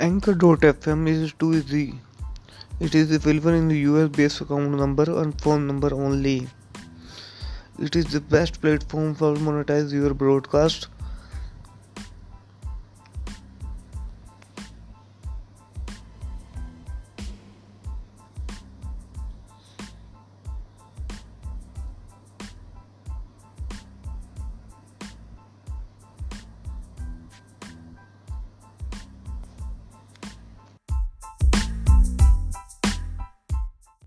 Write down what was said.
Anchor.fm is too easy. It is available in the US based account number and phone number only. It is the best platform for monetize your broadcast